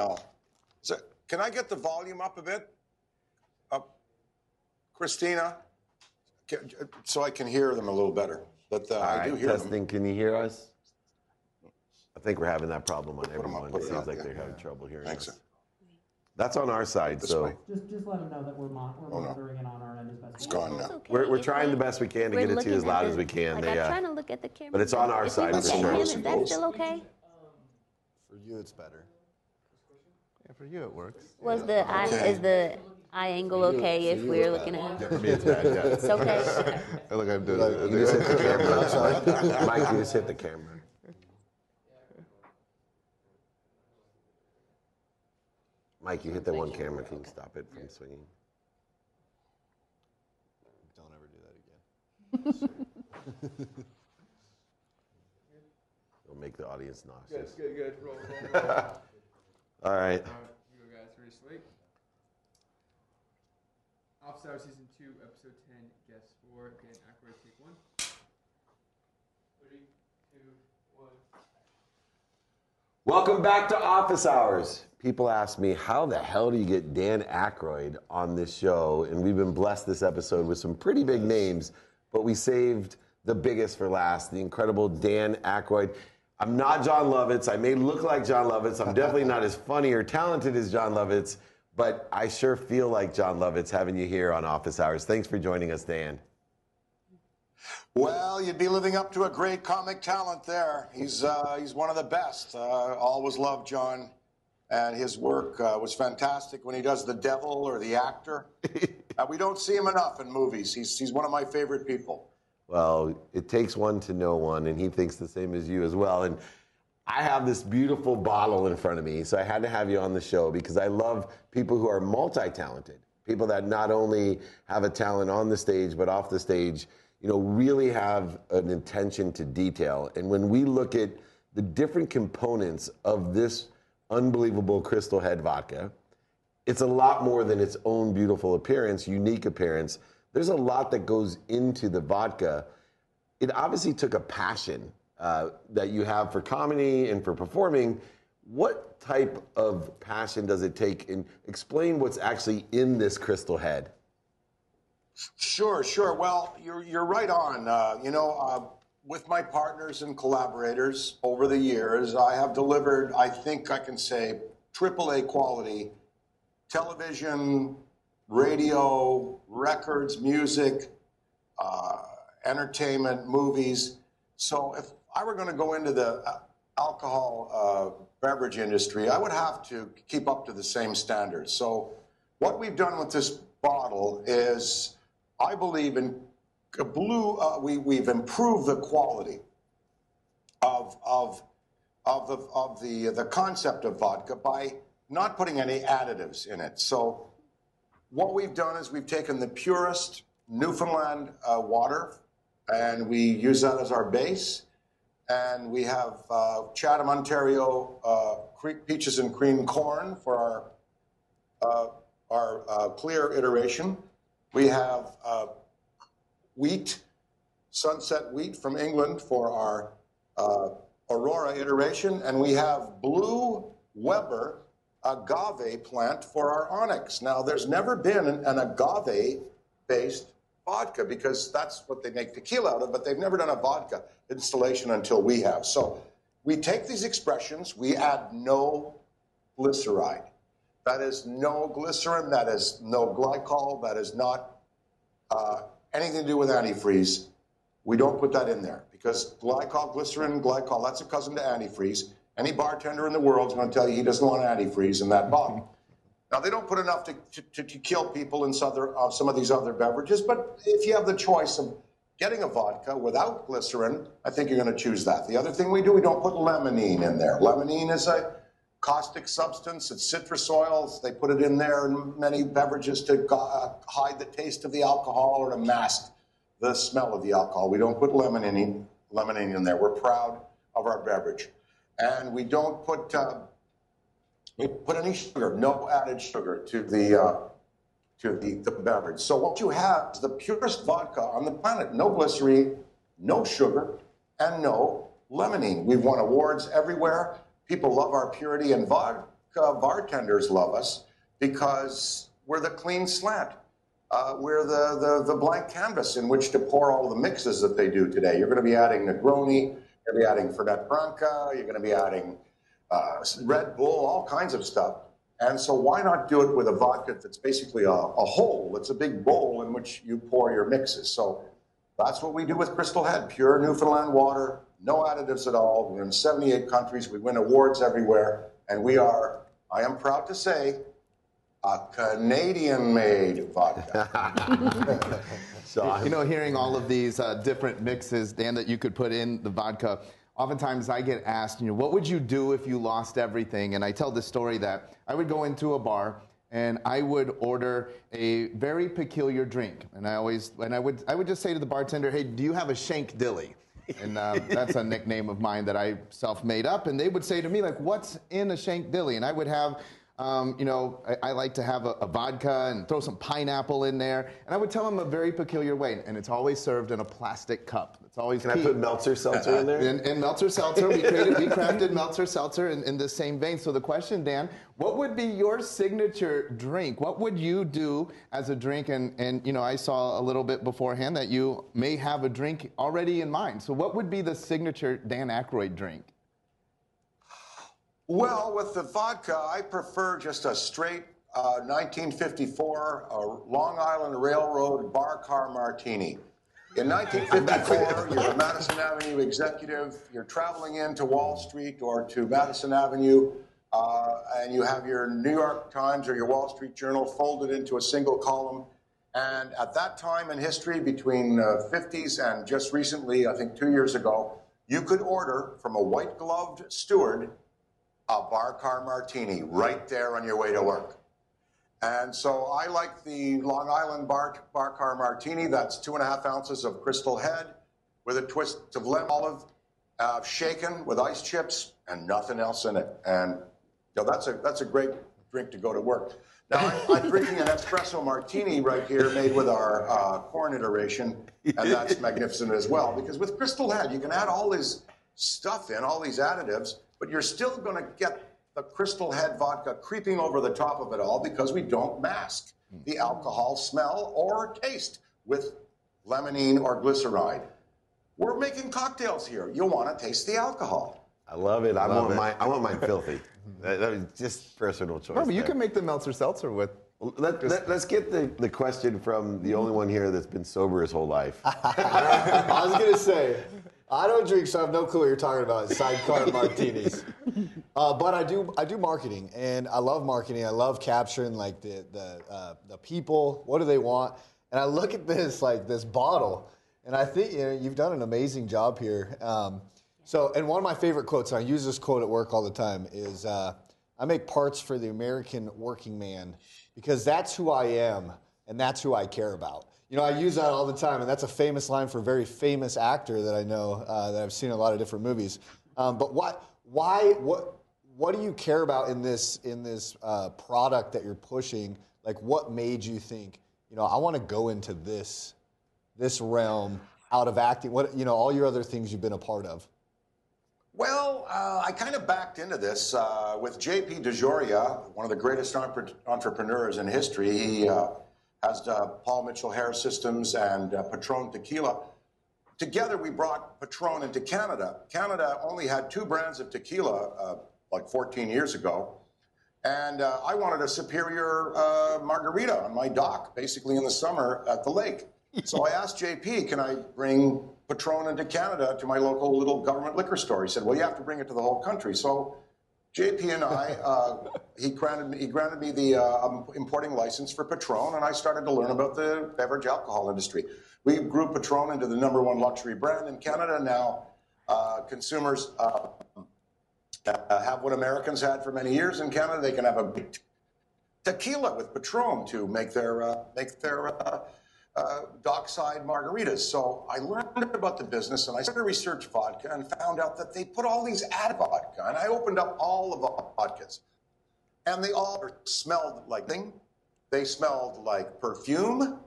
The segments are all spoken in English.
No. So, can I get the volume up a bit? Up, Christina, Can- so I can hear them a little better. But uh, All I right, do hear testing. them. Can you hear us? I think we're having that problem on them up, everyone. put It it seems up, like yeah. they're having trouble hearing Thanks. us. That's on our side, This so way. Just, just let them know that we're mon, we're Oh, no. monitoring it on our end as best It's we can. gone That's now. okay. we're, we're trying we- the best we can to get it to you as loud the- as we can. Like They, I'm uh, trying to look at the camera. but it's on our If side look for at sure. him, Is that still okay? For you, it's better. Yeah, for you, it works. Was the eye, Okay. is the eye angle okay if we're looking at him? For me, it's bad. Yeah. It's okay. Look, I'm doing you just hit the it. camera. Mike, you just hit the camera. Mike, you hit the one camera. Can you stop it from swinging? Don't ever do that again. It'll make the audience nauseous. Good, good, roll, roll, roll. All right. Alright, you guys ready, slate? Office Hours Season 2, Episode 10, Guest 4, Dan Aykroyd, take one. Three, two, one. Welcome back to Office Hours. People ask me, how the hell do you get Dan Aykroyd on this show? And we've been blessed this episode with some pretty big names, but we saved the biggest for last, the incredible Dan Aykroyd. I'm not Jon Lovitz. I may look like Jon Lovitz. I'm definitely not as funny or talented as Jon Lovitz, but I sure feel like Jon Lovitz having you here on Office Hours. Thanks for joining us, Dan. Well, you'd be living up to a great comic talent there. He's uh, he's one of the best. Uh, always loved Jon, and his work uh, was fantastic when he does the devil or the actor. uh, we don't see him enough in movies. He's he's one of my favorite people. Well, it takes one to know one, and he thinks the same as you as well. And I have this beautiful bottle in front of me, so I had to have you on the show because I love people who are multi talented, people that not only have a talent on the stage, but off the stage, you know, really have an attention to detail. And when we look at the different components of this unbelievable Crystal Head vodka, it's a lot more than its own beautiful appearance, unique appearance. There's a lot that goes into the vodka. It obviously took a passion uh, that you have for comedy and for performing. What type of passion does it take? And explain what's actually in this crystal head. Sure, sure. Well, you're you're right on. Uh, you know, uh, with my partners and collaborators over the years, I have delivered. I think I can say AAA quality television, radio, records, music, uh, entertainment, movies. So if I were going to go into the uh, alcohol uh, beverage industry, I would have to keep up to the same standards. So what we've done with this bottle is, I believe in blue. Uh, we we've improved the quality of of of the of the the concept of vodka by not putting any additives in it. So what we've done is we've taken the purest Newfoundland uh, water and we use that as our base. And we have uh, Chatham, Ontario uh, peaches and cream corn for our uh, our uh, clear iteration. We have uh, wheat, sunset wheat from England for our Aurora iteration, and we have blue Weber agave plant for our onyx. Now, there's never been an, an agave-based vodka because that's what they make tequila out of, but they've never done a vodka installation until we have. So we take these expressions, we add no glyceride. That is no glycerin, that is no glycol, that is not uh, anything to do with antifreeze. We don't put that in there because glycol, glycerin, glycol, that's a cousin to antifreeze. Any bartender in the world is going to tell you he doesn't want antifreeze in that bottle. Now, they don't put enough to, to, to, kill people in some, other, uh, some of these other beverages, but if you have the choice of getting a vodka without glycerin, I think you're going to choose that. The other thing we do, we don't put limonene in there. Limonene is a caustic substance, it's citrus oils. They put it in there in many beverages to uh, hide the taste of the alcohol or to mask the smell of the alcohol. We don't put limonene, limonene in there. We're proud of our beverage. And we don't put uh, we put any sugar, no added sugar to the uh, to the, the beverage. So what you have is the purest vodka on the planet. No glycerine, no sugar, and no limonene. We've won awards everywhere. People love our purity and vod- uh, bartenders love us because we're the clean slant. Uh, we're the, the, the blank canvas in which to pour all the mixes that they do today. You're going to be adding Negroni, you're going to be adding Fernet Branca, you're going to be adding uh, Red Bull, all kinds of stuff. And so why not do it with a vodka that's basically a, a hole? It's a big bowl in which you pour your mixes. So that's what we do with Crystal Head, pure Newfoundland water, no additives at all. We're in 78 countries. We win awards everywhere. And we are, I am proud to say, a Canadian made vodka. So You know, hearing all of these uh, different mixes, Dan, that you could put in the vodka, oftentimes I get asked, you know, what would you do if you lost everything? And I tell this story that I would go into a bar and I would order a very peculiar drink, and I always, and I would, I would just say to the bartender, "Hey, do you have a Shank Dilly?" And uh, that's a nickname of mine that I self-made up. And they would say to me, like, "What's in a Shank Dilly?" And I would have um, you know, I, I like to have a, a, vodka and throw some pineapple in there. And I would tell them a very peculiar way. And it's always served in a plastic cup. It's always Can key. I put Meltzer Seltzer in there? And, and Meltzer Seltzer, we created, we crafted Meltzer Seltzer in, in the same vein. So the question, Dan, what would be your signature drink? What would you do as a drink? And, and you know, I saw a little bit beforehand that you may have a drink already in mind. So what would be the signature Dan Aykroyd drink? Well, with the vodka, I prefer just a straight uh, 1954 uh, Long Island Railroad bar car martini. In 1954, you're a Madison Avenue executive. You're traveling into Wall Street or to Madison Avenue, uh, and you have your New York Times or your Wall Street Journal folded into a single column. And at that time in history, between the 50s and just recently, I think two years ago, you could order from a white gloved steward a bar car martini right there on your way to work. And so I like the Long Island bar, bar car martini. That's two and a half ounces of Crystal Head with a twist of lemon olive, uh, shaken with ice chips and nothing else in it. And you know, that's a that's a great drink to go to work. Now I'm, I'm drinking an espresso martini right here, made with our uh, corn iteration, and that's magnificent as well. Because with Crystal Head, you can add all this stuff in, all these additives, but you're still going to get the Crystal Head vodka creeping over the top of it all because we don't mask hmm. the alcohol smell or taste with limonene or glyceride. We're making cocktails here. You want to taste the alcohol. I love it. I Love want it. mine. I want mine filthy. that, that was just personal choice. Oh, but you there. can make the Meltzer Seltzer with. Let, let, us get the, the question from the only one here that's been sober his whole life. I was gonna say, I don't drink, so I have no clue what you're talking about. Sidecar martinis, uh, but I do. I do marketing, and I love marketing. I love capturing like the the uh, the people. What do they want? And I look at this like this bottle, and I think you know you've done an amazing job here. Um, so, and one of my favorite quotes, and I use this quote at work all the time, is uh, "I make parts for the American working man because that's who I am and that's who I care about." You know, I use that all the time, and that's a famous line for a very famous actor that I know uh, that I've seen in a lot of different movies. Um, but what, why, what, what do you care about in this in this uh, product that you're pushing? Like, what made you think, you know, I want to go into this this realm out of acting? What, you know, all your other things you've been a part of. Well, uh, I kind of backed into this uh, with JP DeJoria, one of the greatest entre- entrepreneurs in history. He uh, has uh, Paul Mitchell Hair Systems and uh, Patron Tequila. Together, we brought Patron into Canada. Canada only had two brands of tequila uh, like 14 years ago. And I wanted a superior margarita on my dock, basically in the summer at the lake. So I asked JP, can I bring Patron into Canada to my local little government liquor store? He said, well, you have to bring it to the whole country. So JP and I, uh, he granted he granted me the uh, um, importing license for Patron, and I started to learn about the beverage alcohol industry. We grew Patron into the number one luxury brand in Canada. Now, uh, consumers uh, uh, have what Americans had for many years in Canada. They can have a tequila with Patron to make their uh, make their uh, dockside margaritas. So I learned about the business and I started to research vodka and found out that they put all these add vodka. And I opened up all of the vodkas, and they all smelled like thing. They smelled like perfume.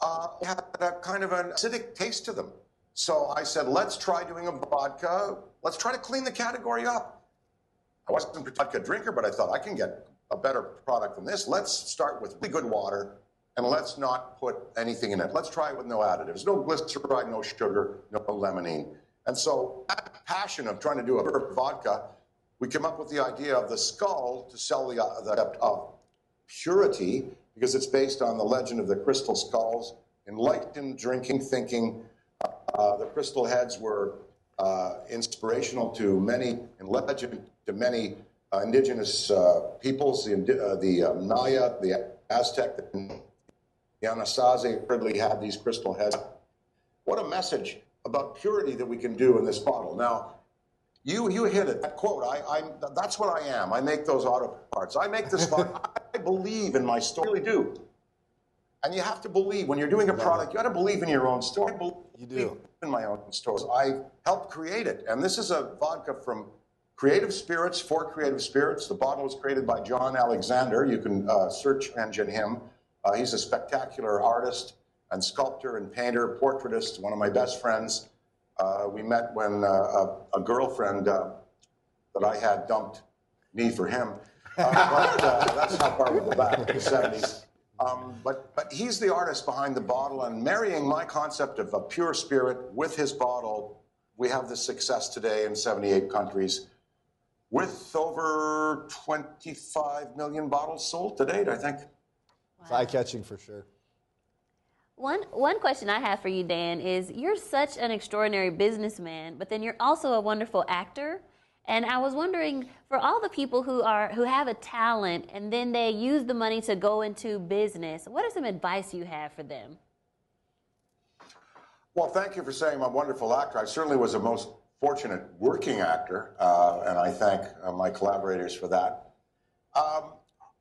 Uh, had a kind of an acidic taste to them. So I said, let's try doing a vodka. Let's try to clean the category up. I wasn't a vodka drinker, but I thought I can get a better product than this. Let's start with really good water and let's not put anything in it. Let's try it with no additives, no glyceride, no sugar, no limonene. And so that passion of trying to do a vodka, we came up with the idea of the skull to sell the, uh, the of purity because it's based on the legend of the crystal skulls, enlightened drinking, thinking. Uh, the crystal heads were uh, inspirational to many and legend to many uh, indigenous uh, peoples, the, uh, the uh, Maya, the Aztec, the Anasazi Ridley had these crystal heads. What a message about purity that we can do in this bottle. Now, you you hit it. That quote. I, I that's what I am. I make those auto parts. I make this. Bottle. I believe in my story. I really do. And you have to believe when you're doing a product. You got to believe in your own story. You do. In my own stores, I helped create it, and this is a vodka from Creative Spirits for Creative Spirits. The bottle was created by John Alexander. You can uh, search engine him. Uh, he's a spectacular artist and sculptor and painter, portraitist, one of my best friends. Uh, we met when uh, a, a, girlfriend uh, that I had dumped me for him. Uh, but uh, that's how far we go back in the 70s. Um, but, but he's the artist behind the bottle, and marrying my concept of a pure spirit with his bottle, we have the success today in 78 countries with over 25 million bottles sold to date, I think. It's eye catching for sure. One one question I have for you, Dan, is you're such an extraordinary businessman, but then you're also a wonderful actor. And I was wondering, for all the people who are who have a talent and then they use the money to go into business, what is some advice you have for them? Well, thank you for saying I'm a wonderful actor. I certainly was a most fortunate working actor, uh, and I thank uh, my collaborators for that. Um,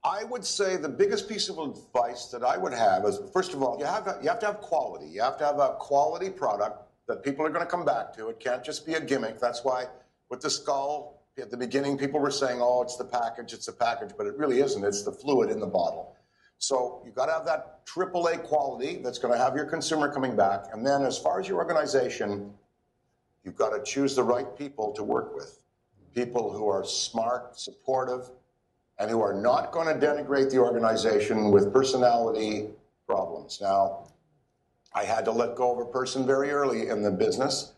I would say the biggest piece of advice that I would have is, first of all, you have you have to have quality. You have to have a quality product that people are going to come back to. It can't just be a gimmick. That's why with the skull at the beginning, people were saying, "Oh, it's the package, it's the package," but it really isn't. It's the fluid in the bottle. So you've got to have that AAA quality that's going to have your consumer coming back. And then, as far as your organization, you've got to choose the right people to work with. People who are smart, supportive, and who are not going to denigrate the organization with personality problems. Now, I had to let go of a person very early in the business.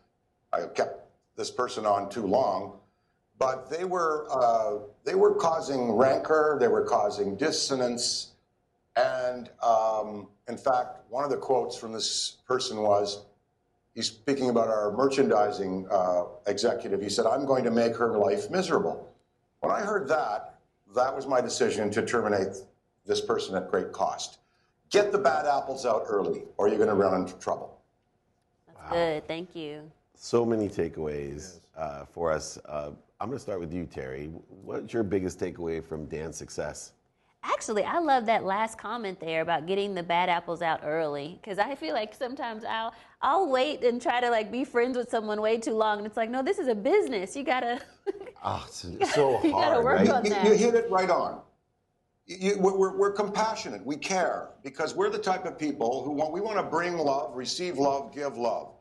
I kept this person on too long, but they were uh, they were causing rancor, they were causing dissonance, and um, in fact, one of the quotes from this person was, he's speaking about our merchandising uh, executive. He said, "I'm going to make her life miserable." When I heard that, that was my decision to terminate this person at great cost. Get the bad apples out early, or you're going to run into trouble. That's wow. good. Thank you. So many takeaways uh, for us. Uh, I'm going to start with you, Terry. What's your biggest takeaway from Dan's success? Actually, I love that last comment there about getting the bad apples out early because I feel like sometimes I'll I'll wait and try to like be friends with someone way too long, and it's like, no, this is a business. You gotta. oh, it's so hard. You gotta work right? on you, that. you hit it right on. You, we're, we're compassionate. We care because we're the type of people who want. We want to bring love, receive love, give love.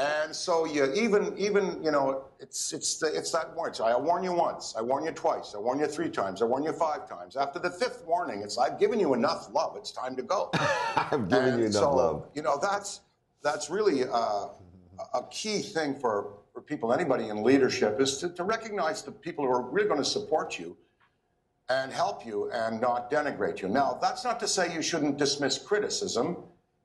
And so you even even you know it's it's the, it's that warning. So I warn you once, I warn you twice, I warn you three times, I warn you five times. After the fifth warning, it's I've given you enough love. It's time to go. I've given and you enough so, love. You know that's that's really uh, a key thing for for people, anybody in leadership, is to, to recognize the people who are really going to support you and help you and not denigrate you. Now that's not to say you shouldn't dismiss criticism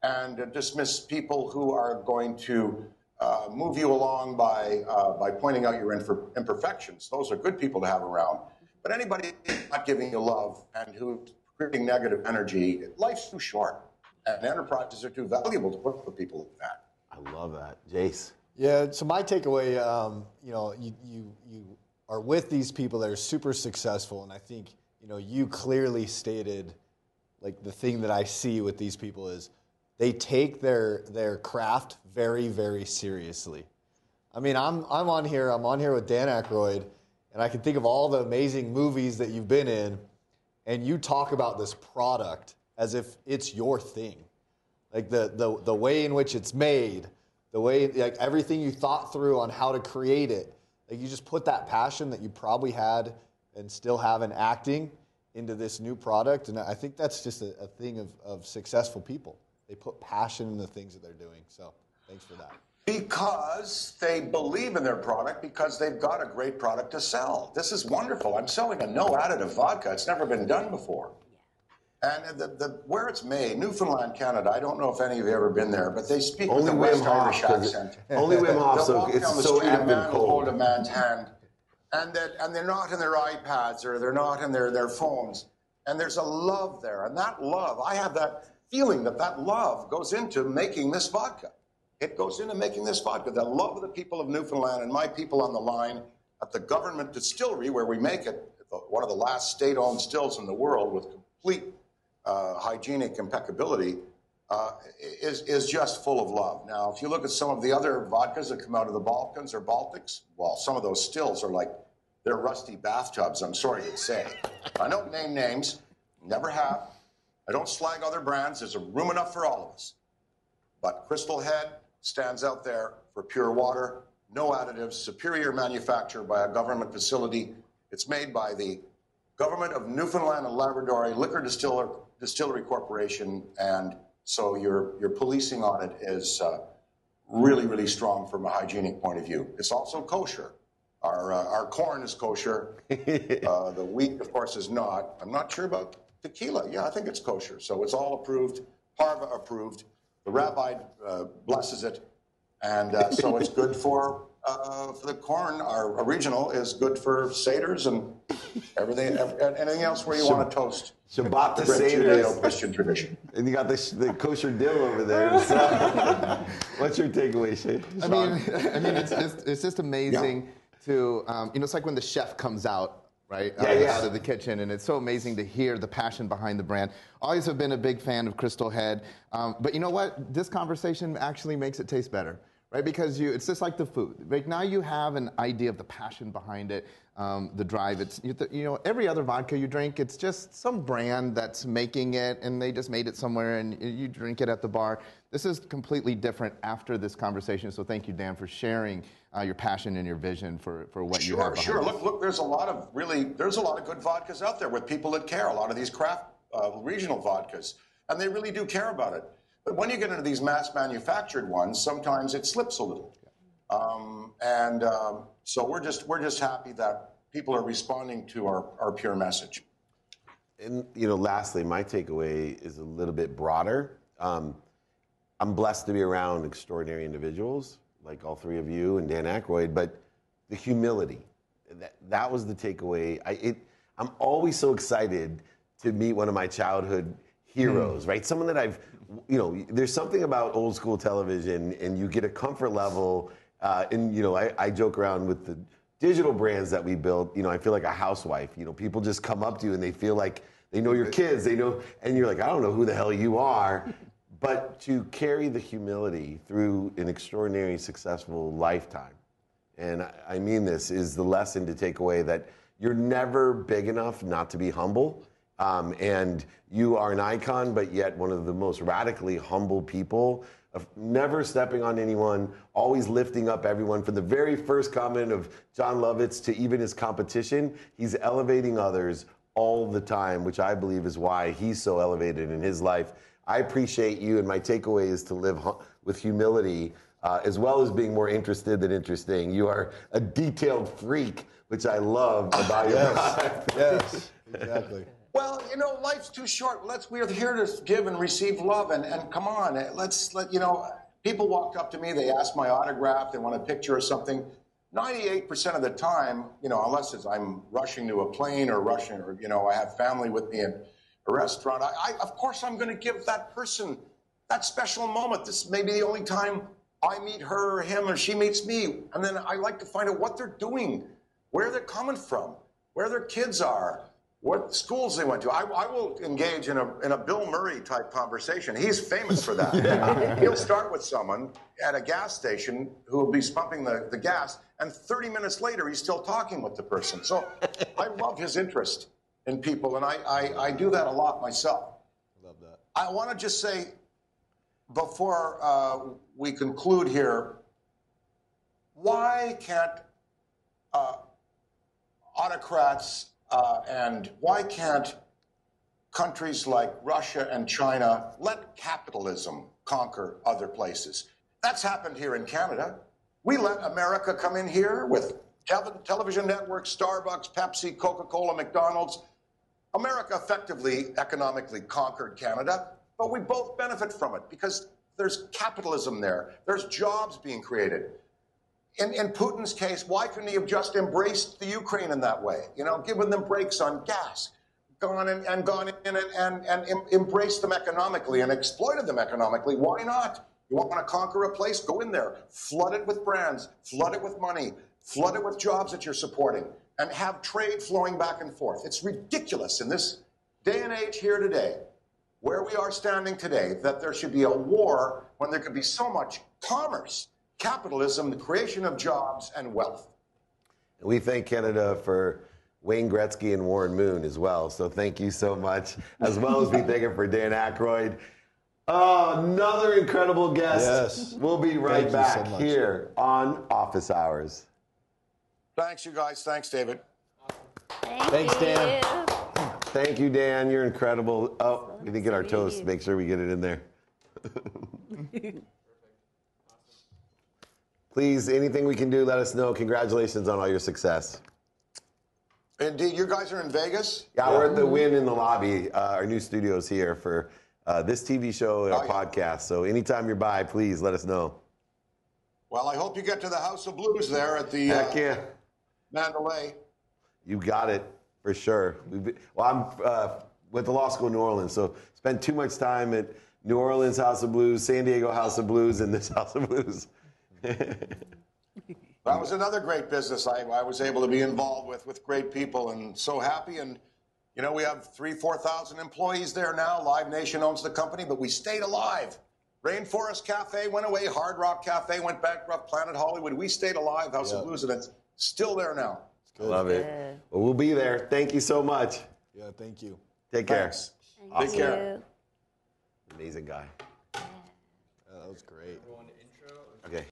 and uh, dismiss people who are going to uh, move you along by, uh, by pointing out your imper- imperfections. Those are good people to have around. But anybody not giving you love and who's creating negative energy, life's too short. And enterprises are too valuable to put for people like that. I love that. Jace. Yeah, so my takeaway, um, you know, you, you, you are with these people that are super successful, and I think, you know, you clearly stated, like, the thing that I see with these people is they take their their craft very very seriously. I mean, I'm I'm on here. I'm on here with Dan Aykroyd, and I can think of all the amazing movies that you've been in, and you talk about this product as if it's your thing, like the the the way in which it's made, the way like everything you thought through on how to create it. Like you just put that passion that you probably had and still have in acting into this new product. And I think that's just a, a thing of, of successful people. They put passion in the things that they're doing. So thanks for that. Because they believe in their product, because they've got a great product to sell. This is wonderful. I'm selling a no additive vodka. It's never been done before. And the, the, where it's made, Newfoundland, Canada, I don't know if any of you have ever been there, but they speak Only with a Wim West Hof. Irish 'cause it- accent. Only Wim Hof, They'll so walk down the it's so street, a effing man will hold a man's hand, and that, and they're not in their iPads or they're not in their, their phones, and there's a love there, and that love, I have that feeling that that love goes into making this vodka. It goes into making this vodka. The love of the people of Newfoundland and my people on the line at the government distillery where we make it, one of the last state-owned stills in the world with complete uh, hygienic impeccability uh, is, is just full of love. Now, if you look at some of the other vodkas that come out of the Balkans or Baltics, well, some of those stills are like they're rusty bathtubs, I'm sorry to say. I don't name names, never have. I don't slag other brands. There's room enough for all of us. But Crystal Head stands out there for pure water, no additives, superior manufacture by a government facility. It's made by the Government of Newfoundland and Labrador Liquor Distiller, Distillery Corporation, and so your, your policing on it is uh, really, really strong from a hygienic point of view. It's also kosher. Our, uh, our corn is kosher. uh, the wheat, of course, is not. I'm not sure about tequila. Yeah, I think it's kosher. So it's all approved, Parve approved. The rabbi uh, blesses it. And uh, so it's good for, uh, for the corn. Our original is good for Seder's and everything, ev- anything else where you want to toast. Shabbat the the. Judeo-Christian tradition. And you got the, the kosher dill over there. So. What's your takeaway, Shane? I mean, I mean, it's just it's just amazing to um, you know, it's like when the chef comes out. Right Yeah, out, yeah. out of the kitchen, and it's so amazing to hear the passion behind the brand. Always have been a big fan of Crystal Head, um, but you know what? This conversation actually makes it taste better, right? Because you, it's just like the food. Right now, you have an idea of the passion behind it, um, the drive. It's you, th- you know, every other vodka you drink, it's just some brand that's making it, and they just made it somewhere, and you drink it at the bar. This is completely different after this conversation. So thank you, Dan, for sharing uh, your passion and your vision for, for what you have. Sure, sure. Look, look. There's a lot of really, there's a lot of good vodkas out there with people that care. A lot of these craft uh, regional vodkas, and they really do care about it. But when you get into these mass manufactured ones, sometimes it slips a little. Um, and um, so we're just we're just happy that people are responding to our, our pure message. And you know, lastly, my takeaway is a little bit broader. Um, I'm blessed to be around extraordinary individuals like all three of you and Dan Aykroyd, but the humility. That, that was the takeaway. I, it, I'm always so excited to meet one of my childhood heroes, right? Someone that I've, you know, there's something about old school television, and you get a comfort level. Uh, and you know, I, I joke around with the digital brands that we built. You know, I feel like a housewife. You know, people just come up to you and they feel like they know your kids. They know, and you're like, I don't know who the hell you are. But to carry the humility through an extraordinary, successful lifetime, and I- mean this, is the lesson to take away that you're never big enough not to be humble. Um, and you are an icon, but yet one of the most radically humble people of never stepping on anyone, always lifting up everyone. From the very first comment of Jon Lovitz to even his competition, he's elevating others all the time, which I believe is why he's so elevated in his life. I appreciate you, and my takeaway is to live hu- with humility uh, as well as being more interested than interesting. You are a detailed freak, which I love about your Yes, life. yes, exactly. Well, you know, life's too short. Let's we're here to give and receive love, and, and come on, eh, let's let you know. People walk up to me, they ask my autograph, they want a picture or something. Ninety-eight percent of the time, you know, unless it's I'm rushing to a plane or rushing, or you know, I have family with me in a restaurant. I, I of course, I'm going to give that person that special moment. This may be the only time I meet her or him or she meets me, and then I like to find out what they're doing, where they're coming from, where their kids are, what schools they went to. I, I will engage in a, in a Bill Murray type conversation. He's famous for that. He'll start with someone at a gas station who will be pumping the, the gas, and 30 minutes later, he's still talking with the person. So I love his interest in people, and I, I, I do that a lot myself. Love that. I want to just say, before uh, we conclude here, why can't uh, autocrats Uh, and why can't countries like Russia and China let capitalism conquer other places? That's happened here in Canada. We let America come in here with television networks, Starbucks, Pepsi, Coca Cola, McDonald's. America effectively economically conquered Canada, but we both benefit from it because there's capitalism there, there's jobs being created. In, in Putin's case, why couldn't he have just embraced the Ukraine in that way? You know, given them breaks on gas, gone in, and gone in and, and, and em- embraced them economically and exploited them economically. Why not? You want to conquer a place? Go in there, flood it with brands, flood it with money, flood it with jobs that you're supporting, and have trade flowing back and forth. It's ridiculous in this day and age here today, where we are standing today, that there should be a war when there could be so much commerce, capitalism, the creation of jobs and wealth. We thank Canada for Wayne Gretzky and Warren Moon as well. So thank you so much, as well as we thank him for Dan Aykroyd. Oh, another incredible guest. Yes. We'll be right Thank you so back here on Office Hours. Thanks, you guys. Thanks, David. Thank Thanks, Dan. Thank you, Dan. You're incredible. Oh, we didn't get our Sweet. toast. Make sure we get it in there. Please, anything we can do, let us know. Congratulations on all your success. Indeed, you guys are in Vegas? Yeah, we're at the Wynn in the lobby, uh, our new studios here for uh, this TV show and our Oh, yeah. podcast. So anytime you're by, please let us know. Well, I hope you get to the House of Blues there at the Heck uh, yeah. Mandalay. You got it for sure. We've been, well, I'm uh, with the law school in New Orleans, so spent too much time at New Orleans House of Blues, San Diego House of Blues, and this House of Blues. That was another great business I, I was able to be involved with, with great people, and so happy. And you know, we have three, four thousand employees there now. Live Nation owns the company, but we stayed alive. Rainforest Cafe went away. Hard Rock Cafe went bankrupt. Planet Hollywood, we stayed alive. House Yeah. of Blues, and it's still there now. Love it. Well, we'll be there. Thank you so much. Yeah, thank you. Take care. Thanks. Thank Take care. Amazing guy. Uh, that was great. Roll an intro. Okay.